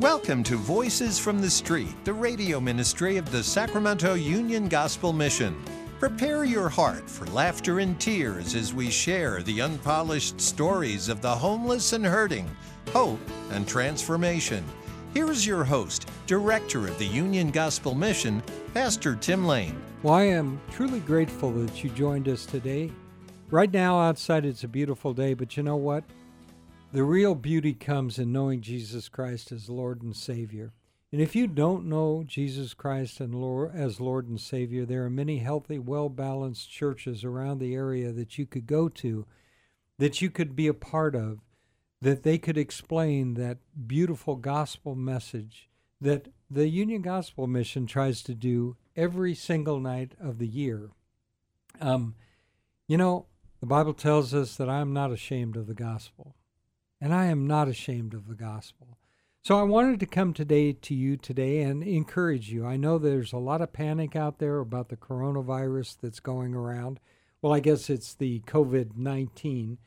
Welcome to Voices from the Street, the radio ministry of the Sacramento Union Gospel Mission. Prepare your heart for laughter and tears as we share the unpolished stories of the homeless and hurting, hope and transformation. Here is your host, Director of the Union Gospel Mission, Pastor Tim Lane. Well, I am truly grateful that you joined us today. Right now, outside, it's a beautiful day, but you know what? The real beauty comes in knowing Jesus Christ as Lord and Savior. And if you don't know Jesus Christ and Lord, as Lord and Savior, there are many healthy, well balanced churches around the area that you could go to, that you could be a part of, that they could explain that beautiful gospel message that the Union Gospel Mission tries to do every single night of the year. Um, you know, the Bible tells us that I am not ashamed of the gospel and I am not ashamed of the gospel. So I wanted to come today to you today and encourage you. I know there's a lot of panic out there about the coronavirus that's going around. Well, I guess it's the COVID 19.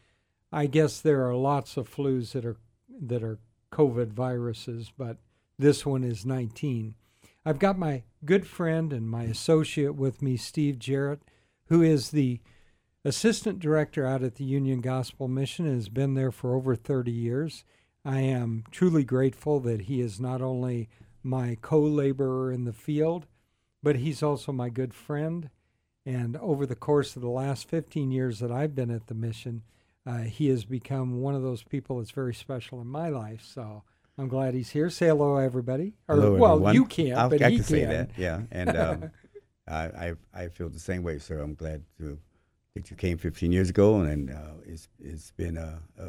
I guess there are lots of flus that are that are COVID viruses, but this one is 19. I've got my good friend and my associate with me, Steve Jarrett, who is the assistant director out at the Union Gospel Mission has been there for over 30 years. I am truly grateful that he is not only my co laborer in the field, but he's also my good friend. And over the course of the last 15 years that I've been at the mission, uh, he has become one of those people that's very special in my life. So I'm glad he's here. Say hello, everybody. Or, hello, well, everyone. you can't, I'll, but I he can can. say that. Yeah, and um, I, I I feel the same way, sir. I'm glad to that you came 15 years ago, and uh, it's it's been a, a,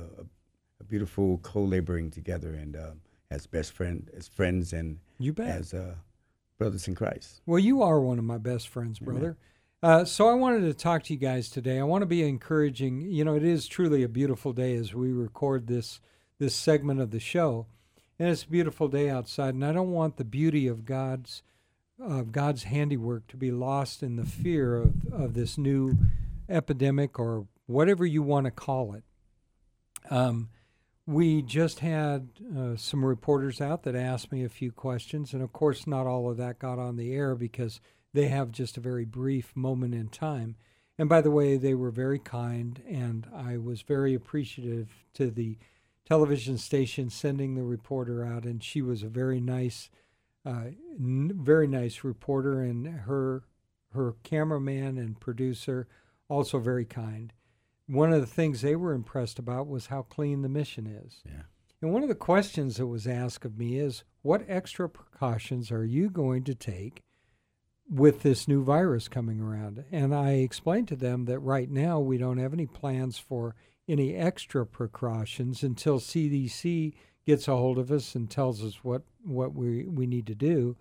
a beautiful co-laboring together, and uh, as best friend, as friends, and you bet. as uh, brothers in Christ. Well, you are one of my best friends, brother. Uh, so I wanted to talk to you guys today. I want to be encouraging. You know, it is truly a beautiful day as we record this this segment of the show, and it's a beautiful day outside. And I don't want the beauty of God's of God's handiwork to be lost in the fear of of this new epidemic or whatever you want to call it. Um, we just had uh, some reporters out that asked me a few questions, and of course, not all of that got on the air because they have just a very brief moment in time. And by the way, they were very kind, and I was very appreciative to the television station sending the reporter out, and she was a very nice, uh, n- very nice reporter, and her her cameraman and producer also very kind. One of the things they were impressed about was how clean the mission is. Yeah. And one of the questions that was asked of me is what extra precautions are you going to take with this new virus coming around? And I explained to them that right now we don't have any plans for any extra precautions until CDC gets a hold of us and tells us what, what we, we need to do.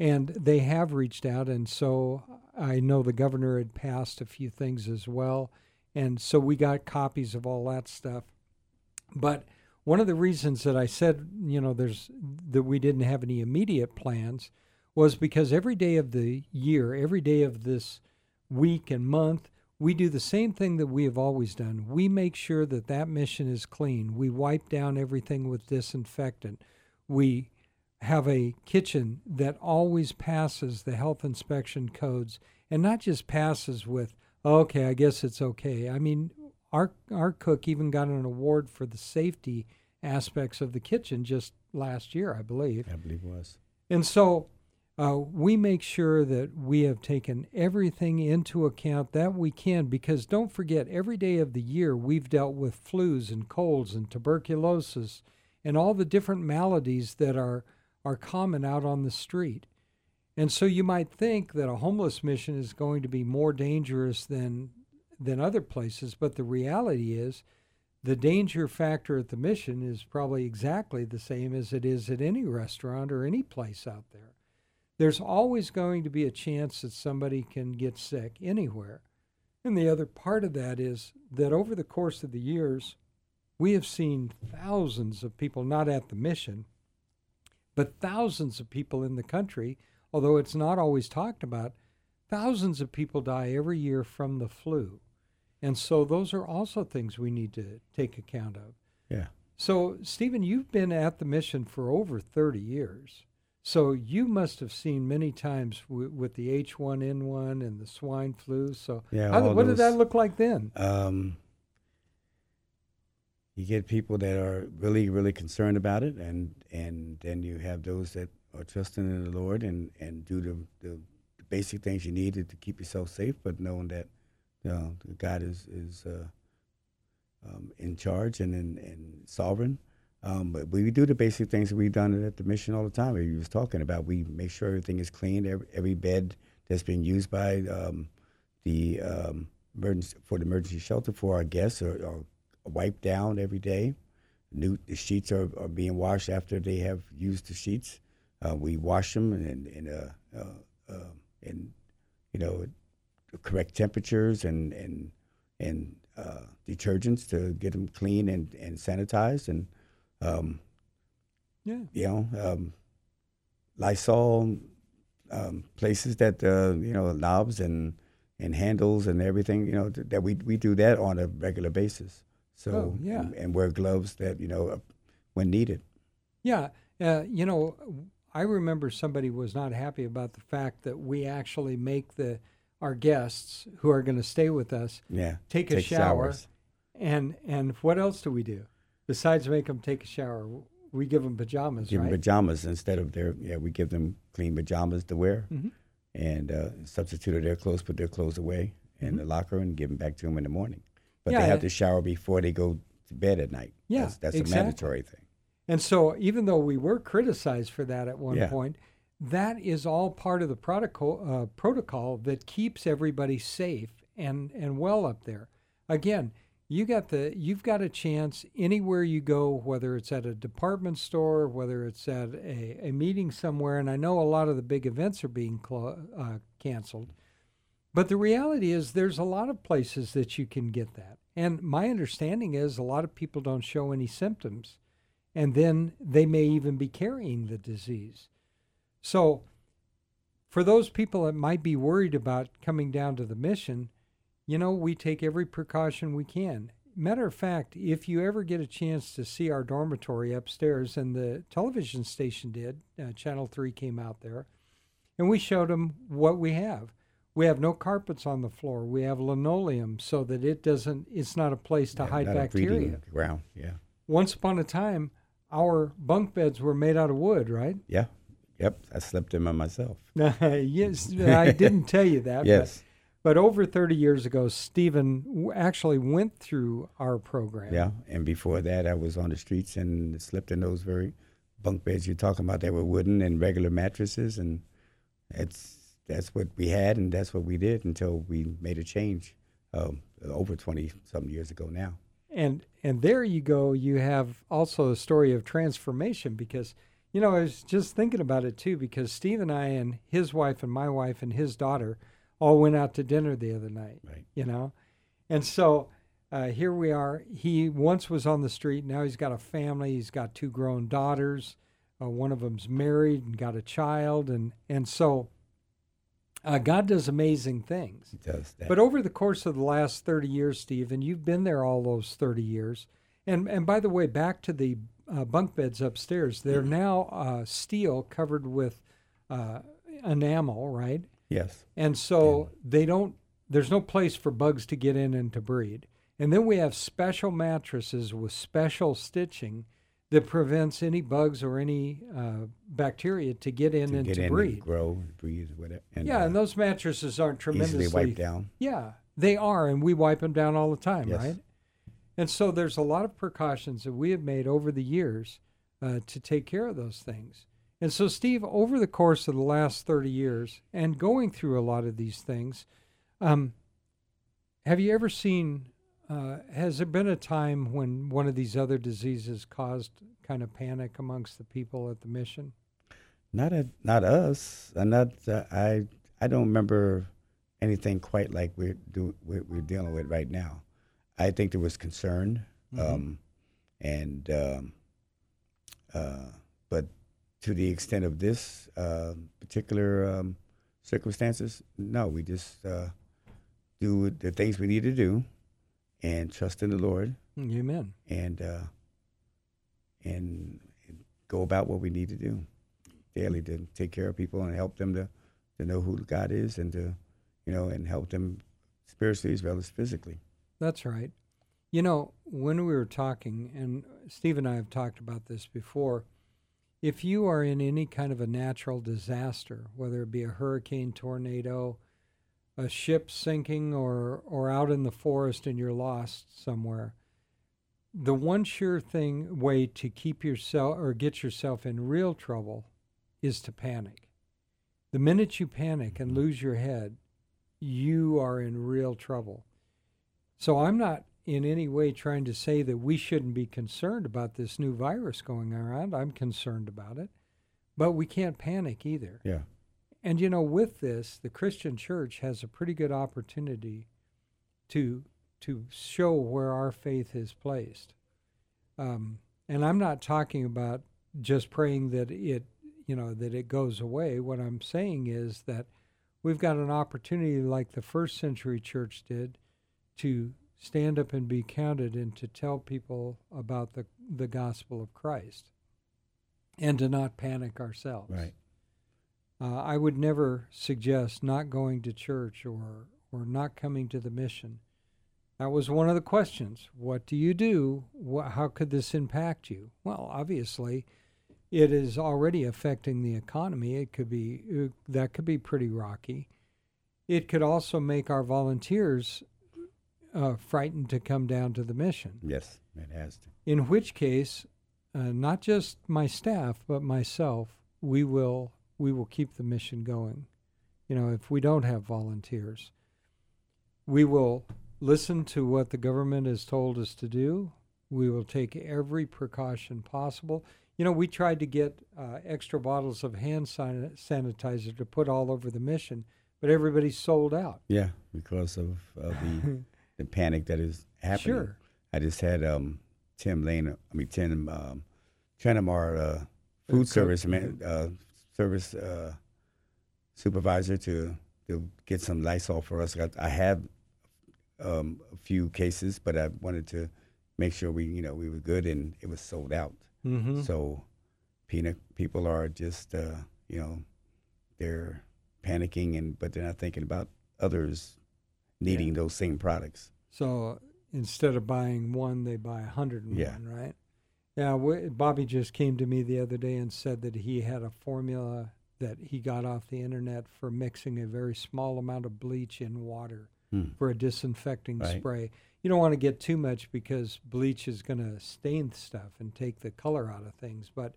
And they have reached out, and so I know the governor had passed a few things as well. And so we got copies of all that stuff. But one of the reasons that I said, you know, there's that we didn't have any immediate plans was because every day of the year, every day of this week and month, we do the same thing that we have always done. We make sure that that mission is clean. We wipe down everything with disinfectant. We have a kitchen that always passes the health inspection codes and not just passes with okay i guess it's okay i mean our our cook even got an award for the safety aspects of the kitchen just last year i believe I believe it was. and so uh, we make sure that we have taken everything into account that we can because don't forget every day of the year we've dealt with flus and colds and tuberculosis and all the different maladies that are are common out on the street. And so you might think that a homeless mission is going to be more dangerous than than other places, but the reality is the danger factor at the mission is probably exactly the same as it is at any restaurant or any place out there. There's always going to be a chance that somebody can get sick anywhere. And the other part of that is that over the course of the years, we have seen thousands of people, not at the mission, but thousands of people in the country, although it's not always talked about, thousands of people die every year from the flu. And so those are also things we need to take account of. Yeah. So, Stephen, you've been at the mission for over 30 years. So, you must have seen many times w- with the H1N1 and the swine flu. So, Yeah, how, what did that look like then? Um, you get people that are really, really concerned about it, and and then you have those that are trusting in the Lord and and do the the, the basic things you need to, to keep yourself safe, but knowing that you know, God is is uh, um, in charge and and, and sovereign. Um, but we do the basic things that we've done at the mission all the time. We was talking about we make sure everything is clean. Every, every bed that's been used by um, the um, emergency for the emergency shelter for our guests are, are wiped down every day. New the sheets are, are being washed after they have used the sheets. Uh, we wash them in in uh, uh, in you know correct temperatures and and and uh, detergents to get them clean and, and sanitized and um, Yeah. you know um, Lysol um, places that uh, you know knobs and and handles and everything you know th- that we we do that on a regular basis. So Oh, yeah. and, and wear gloves that you know when needed. Yeah. Uh, you know, I remember somebody was not happy about the fact that we actually make the our guests who are going to stay with us Yeah, take a shower. showers. And and what else do we do besides make them take a shower? We give them pajamas, give right? them pajamas instead of their yeah. We give them clean pajamas to wear Mhm. and uh, substitute their clothes, put their clothes away in the locker and give them back to them in the morning. But. Yeah, they have to shower before they go to bed at night. Yeah, that's, that's exactly. a mandatory thing. And so, even though we were criticized for that at one Yeah. point, that is all part of the protocol, uh, protocol that keeps everybody safe and, and well up there. Again, you got the you've got a chance anywhere you go, whether it's at a department store, whether it's at a, a meeting somewhere. And I know a lot of the big events are being clo- uh, canceled. But the reality is, there's a lot of places that you can get that. And my understanding is a lot of people don't show any symptoms, and then they may even be carrying the disease. So, for those people that might be worried about coming down to the mission, you know, we take every precaution we can. Matter of fact, if you ever get a chance to see our dormitory upstairs, and the television station did, uh, Channel 3 came out there, and we showed them what we have. We have no carpets on the floor. We have linoleum so that it doesn't, it's not a place to Yeah, hide bacteria. ground. Yeah, Once upon a time, our bunk beds were made out of wood, right? yeah, yep. I slept in them myself. yes, I didn't tell you that. Yes, But, but over 30 years ago, Stephen actually went through our program. yeah. And before that, I was on the streets and slept in those very bunk beds you're talking about. They were wooden and regular mattresses, and it's that's what we had, and that's what we did until we made a change um, over 20 some years ago now. And and there you go. You have also a story of transformation because you know I was just thinking about it too because Steve and I and his wife and my wife and his daughter all went out to dinner the other night. Right. You know, and so uh, here we are. He once was on the street. Now he's got a family. He's got two grown daughters. Uh, one of them's married and got a child, and and so uh, God does amazing things. It does that. But over the course of the last 30 years, Steve, and you've been there all those 30 years, and, and by the way, back to the uh, bunk beds upstairs, they're now uh, steel covered with uh, enamel, right? yes, And so they don't, there's no place for bugs to get in and to breed. And then we have special mattresses with special stitching that prevents any bugs or any uh, bacteria to get in to and get to in breed. and grow, and breathe, whatever. And, yeah, uh, and those mattresses aren't tremendously easily wiped down. yeah, they are, and we wipe them down all the time, Yes. right? And so there's a lot of precautions that we have made over the years uh, to take care of those things. And so, Steve, over the course of the last 30 years and going through a lot of these things, um, have you ever seen, uh, has there been a time when one of these other diseases caused kind of panic amongst the people at the mission? Not a, not us. Uh, not uh, I. I don't remember anything quite like we're do we're, we're dealing with right now. I think there was concern, Mm-hmm. um, and um, uh, but to the extent of this uh, particular um, circumstances, no. We just uh, do the things we need to do, and trust in the Lord, Amen. and uh, and go about what we need to do daily to take care of people and help them to, to know who God is and to, you know, and help them spiritually as well as physically. That's right. You know, when we were talking, and Steve and I have talked about this before, if you are in any kind of a natural disaster, whether it be a hurricane, tornado, a ship sinking, or, or out in the forest and you're lost somewhere, the one sure thing way to keep yourself or get yourself in real trouble is to panic. The minute you panic and lose your head, you are in real trouble. So I'm not in any way trying to say that we shouldn't be concerned about this new virus going around. I'm concerned about it. But we can't panic either. Yeah. And you know, with this, the Christian church has a pretty good opportunity to to show where our faith is placed. Um, and I'm not talking about just praying that it, you know, that it goes away. What I'm saying is that we've got an opportunity, like the first century church did, to stand up and be counted and to tell people about the, the gospel of Christ and to not panic ourselves. Right. Uh, I would never suggest not going to church or, or not coming to the mission. That was one of the questions. What do you do? how could this impact you? Well, obviously, it is already affecting the economy. It could be uh, that could be pretty rocky. It could also make our volunteers uh, frightened to come down to the mission. Yes, it has to. In which case, uh, not just my staff but myself, we will we will keep the mission going. You know, if we don't have volunteers, we will listen to what the government has told us to do. We will take every precaution possible. You know, we tried to get uh, extra bottles of hand san- sanitizer to put all over the mission, but everybody's sold out. Yeah, because of, of the the panic that is happening. Sure. I just had um, Tim Lane, I mean Tim um, uh, food service man, uh, service uh, supervisor to to get some Lysol for us. I have um, a few cases, but I wanted to make sure we you know we were good and it was sold out. Mm-hmm. So, peanut people are just uh, you know they're panicking and but they're not thinking about others needing yeah. those same products. So instead of buying one, they buy a hundred yeah. right? Yeah, we, Bobby just came to me the other day and said that he had a formula that he got off the internet for mixing a very small amount of bleach in water hmm. for a disinfecting right. spray. You don't want to get too much because bleach is going to stain stuff and take the color out of things, but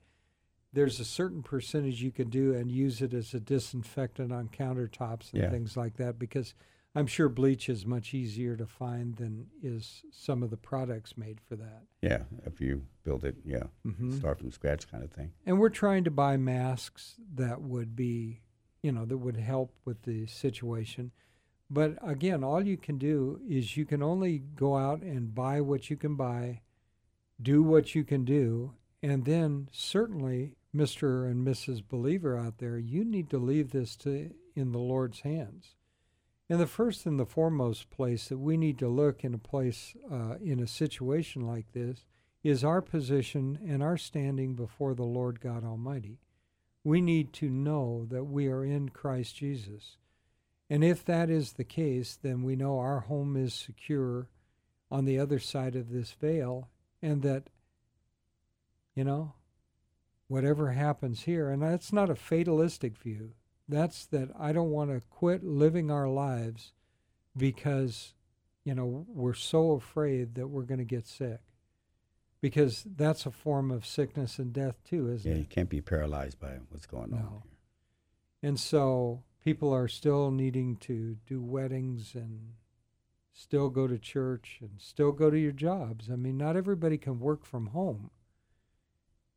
there's a certain percentage you can do and use it as a disinfectant on countertops and yeah. things like that because I'm sure bleach is much easier to find than is some of the products made for that. Yeah, if you build it, yeah, mm-hmm. start from scratch kind of thing. And we're trying to buy masks that would be, you know, that would help with the situation. But again, all you can do is you can only go out and buy what you can buy, do what you can do, and then certainly, Mr. and Mrs. Believer out there, you need to leave this to in the Lord's hands in the first and the foremost place that we need to look in a place uh, in a situation like this is our position and our standing before the Lord God Almighty. We need to know that we are in Christ Jesus. And if that is the case, then we know our home is secure on the other side of this veil, and that, you know, whatever happens here, and that's not a fatalistic view. That's that I don't want to quit living our lives because, you know, we're so afraid that we're going to get sick. Because that's a form of sickness and death too, isn't it? yeah, it? you can't be paralyzed by what's going no. on here. And so people are still needing to do weddings and still go to church and still go to your jobs. I mean, not everybody can work from home.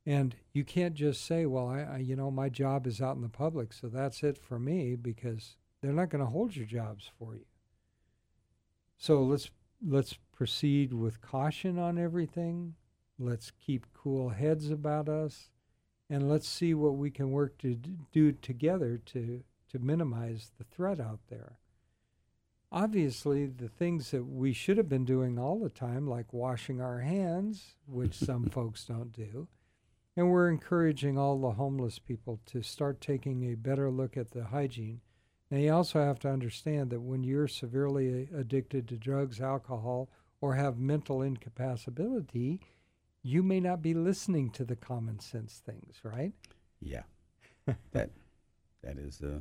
And you can't just say, well, I, I, you know, my job is out in the public, so that's it for me, because they're not going to hold your jobs for you. So let's let's proceed with caution on everything. Let's keep cool heads about us, and let's see what we can work to do together to to minimize the threat out there. Obviously, the things that we should have been doing all the time, like washing our hands, which some folks don't do, And we're encouraging all the homeless people to start taking a better look at the hygiene. Now, you also have to understand that when you're severely addicted to drugs, alcohol, or have mental incapacity, you may not be listening to the common sense things, right? Yeah, that that is a,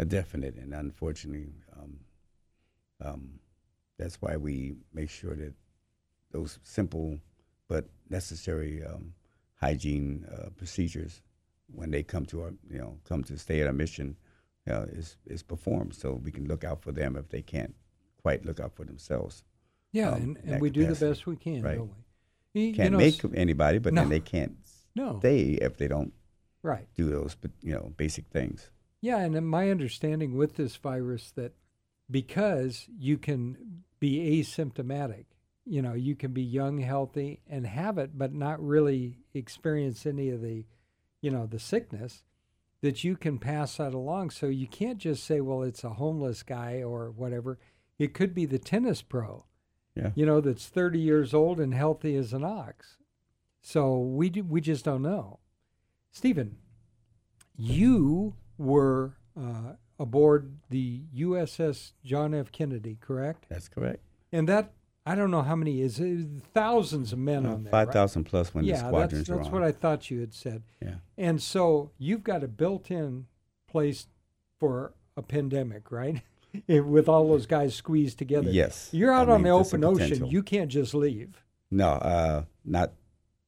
a definite, and unfortunately, um, um, that's why we make sure that those simple but necessary um, hygiene uh, procedures, when they come to our, you know, come to stay at our mission, uh, is is performed, so we can look out for them if they can't quite look out for themselves. Yeah, um, and, and we do the best we can, Right. don't we? You- you Can't know, make anybody, but No. then they can't no, stay if they don't right. do those, but you know, basic things. Yeah, and my understanding with this virus that because you can be asymptomatic, you know, you can be young, healthy, and have it, but not really experience any of the, you know, the sickness, that you can pass that along. So you can't just say, well, it's a homeless guy or whatever. It could be the tennis pro, Yeah. you know, that's 30 years old and healthy as an ox. So we do, we just don't know. Stephen, you were uh, aboard the USS John F. Kennedy, correct? That's correct. And that I don't know how many is it, thousands of men on there. Five right? plus when the Yeah, that's, squadrons that's on. what I thought you had said. yeah. And so you've got a built-in place for a pandemic, right? With all those guys squeezed together. Yes. You're I out on mean, the open ocean. You can't just leave. No, uh, not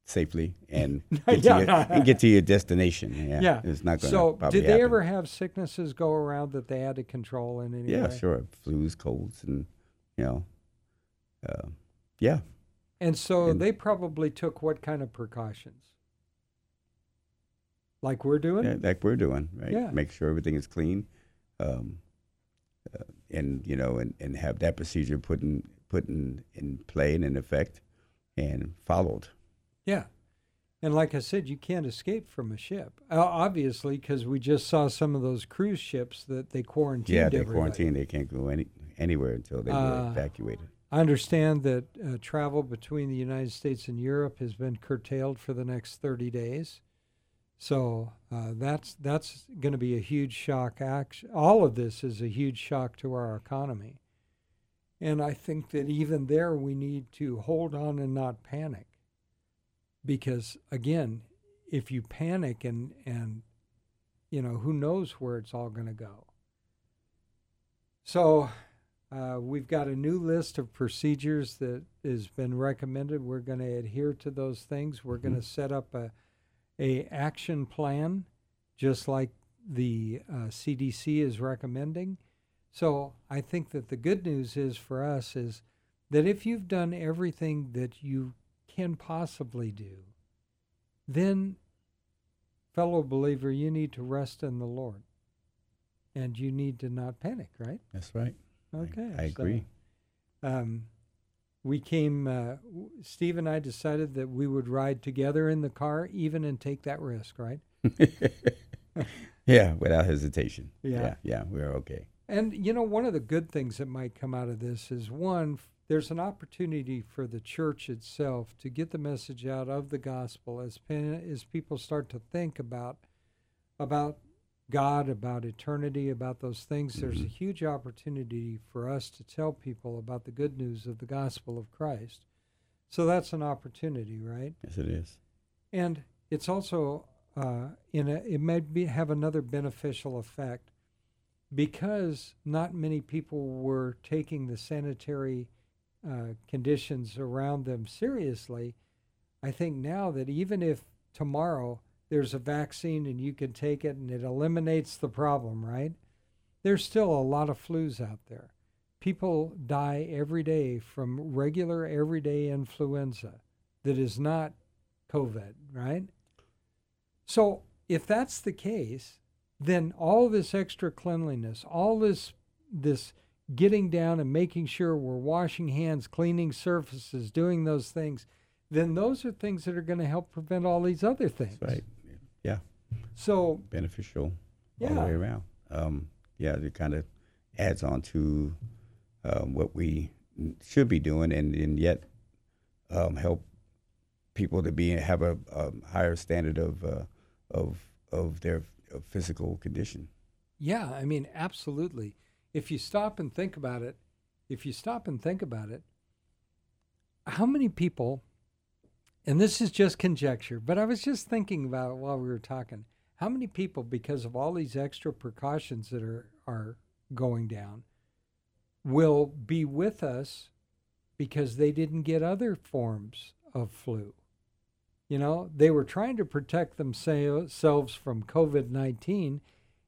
safely, and Yeah. get, to your, and get to your destination. Yeah, Yeah. it's not going to. So, did they happen. ever have sicknesses go around that they had to control in any Yeah, way? Yeah, sure. Flus, colds, and you know, uh, yeah. And so And- they probably took what kind of precautions? Like we're doing? yeah, like we're doing, right? Yeah. Make sure everything is clean, um, uh, and you know, and, and have that procedure put in put in, in play and in effect, and followed. Yeah. And like I said, you can't escape from a ship. Uh, obviously, because we just saw some of those cruise ships that they quarantined. yeah, everybody. quarantined. They can't go any anywhere until they Uh, were evacuated. I understand that uh, travel between the United States and Europe has been curtailed for the next 30 days. So uh, that's that's going to be a huge shock. Act- all of this is a huge shock to our economy, and I think that even there we need to hold on and not panic, because again, if you panic and and you know who knows where it's all going to go. So uh, we've got a new list of procedures that has been recommended. We're going to adhere to those things. We're going to set up a a action plan, just like the uh, CDC is recommending. So I think that the good news is for us is that if you've done everything that you can possibly do, then, fellow believer, you need to rest in the Lord, and you need to not panic. Right? That's right. I- Okay. I, so, agree. um, we came, uh, Steve and I decided that we would ride together in the car, even and take that risk, right? yeah, without hesitation. Yeah. yeah, yeah, we're okay. And, you know, one of the good things that might come out of this is one, there's an opportunity for the church itself to get the message out of the gospel as, pen, as people start to think about, about God, about eternity, about those things. There's a Mhm. huge opportunity for us to tell people about the good news of the gospel of Christ. So that's an opportunity, right? Yes, it is. And it's also uh, in a it may be have another beneficial effect because not many people were taking the sanitary uh, conditions around them seriously. I think now that even if tomorrow there's a vaccine and you can take it and it eliminates the problem, right? There's still a lot of flus out there. People die every day from regular everyday influenza that is not COVID, right? So if that's the case, then all this extra cleanliness, all this this getting down and making sure we're washing hands, cleaning surfaces, doing those things, then those are things that are going to help prevent all these other things. That's right. Yeah, So beneficial all Yeah. the way around. Um, yeah, it kind of adds on to um, what we should be doing, and, and yet um, help people to be have a, a higher standard of uh, of of their physical condition. Yeah, I mean, absolutely. If you stop and think about it, if you stop and think about it, how many people, and this is just conjecture, but I was just thinking about it while we were talking, how many people, because of all these extra precautions that are, are going down, will be with us because they didn't get other forms of flu? You know, they were trying to protect themselves from COVID 19,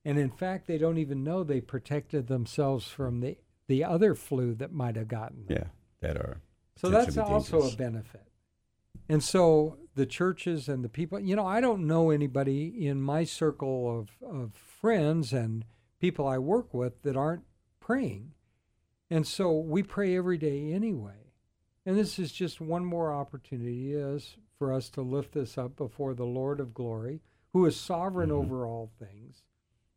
and in fact, they don't even know they protected themselves from the, the other flu that might have gotten them. Yeah, that are. So that's also a benefit. And so the churches and the people, you know, I don't know anybody in my circle of, of friends and people I work with that aren't praying. And so we pray every day anyway. And this is just one more opportunity is for us to lift this up before the Lord of glory, who is sovereign mm-hmm. over all things,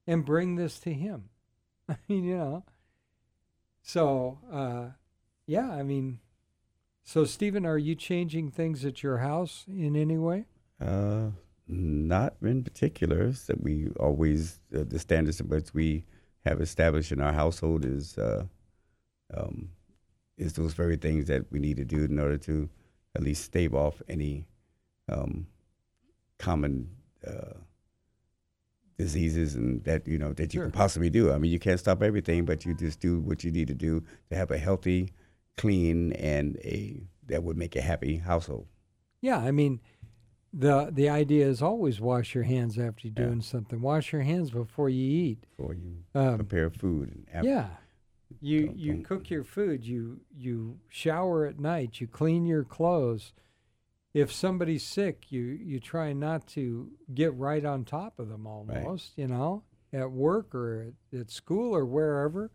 and bring this to him. I mean, you know. So, uh, yeah, I mean, so Stephen, are you changing things at your house in any way? Uh, not in particular. That we always uh, the standards which we have established in our household is uh, um, is those very things that we need to do in order to at least stave off any um, common uh, diseases and that you know that you sure. can possibly do. I mean, you can't stop everything, but you just do what you need to do to have a healthy, clean, and a that would make a happy household. Yeah, I mean, the the idea is always wash your hands after you're doing yeah. something. Wash your hands before you eat. Before you um, prepare food. After, yeah. You don't, you don't. cook your food. You you shower at night. You clean your clothes if somebody's sick, you you try not to get right on top of them almost, right. you know, at work or at, at, school or wherever.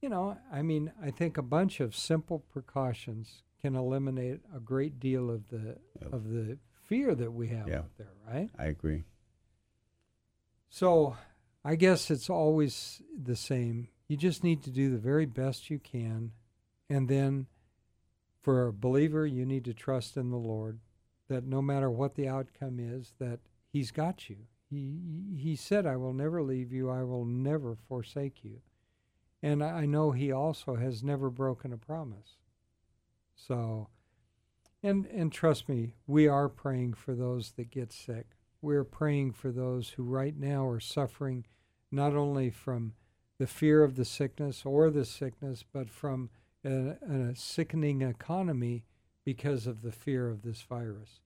You know, I mean, I think a bunch of simple precautions can eliminate a great deal of the yep. of the fear that we have yeah. out there, right? I agree. So, I guess it's always the same. You just need to do the very best you can and then for a believer, you need to trust in the Lord that no matter what the outcome is, that He's got you. He, he said, I will never leave you, I will never forsake you. And I know He also has never broken a promise. So, and, and trust me, we are praying for those that get sick. We're praying for those who right now are suffering not only from the fear of the sickness or the sickness, but from a, a sickening economy because of the fear of this virus.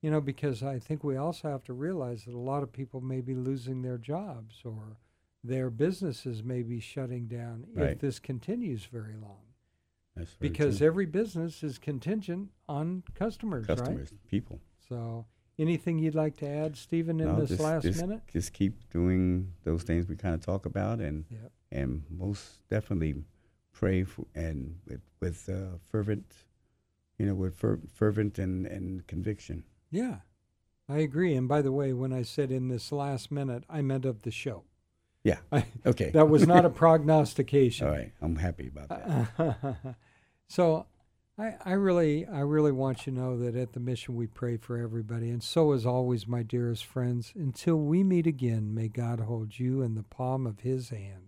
You know, because I think we also have to realize that a lot of people may be losing their jobs or their businesses may be shutting down right. if this continues very long. That's because true. every business is contingent on customers, customers, right? people. So, anything you'd like to add, Stephen, in no, this just, last just, minute? Just keep doing those things we kind of talk about, and yep. and most definitely pray for, and with, with uh, fervent, you know, with fer- fervent and, and conviction. Yeah, I agree. And by the way, when I said in this last minute, I meant of the show. Yeah. Okay. that was not a prognostication. All right. I'm happy about that. so I, I really I really want you to know that at the mission we pray for everybody. And so as always, my dearest friends, until we meet again, may God hold you in the palm of his hand.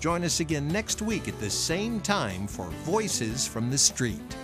Join us again next week at the same time for Voices from the Street.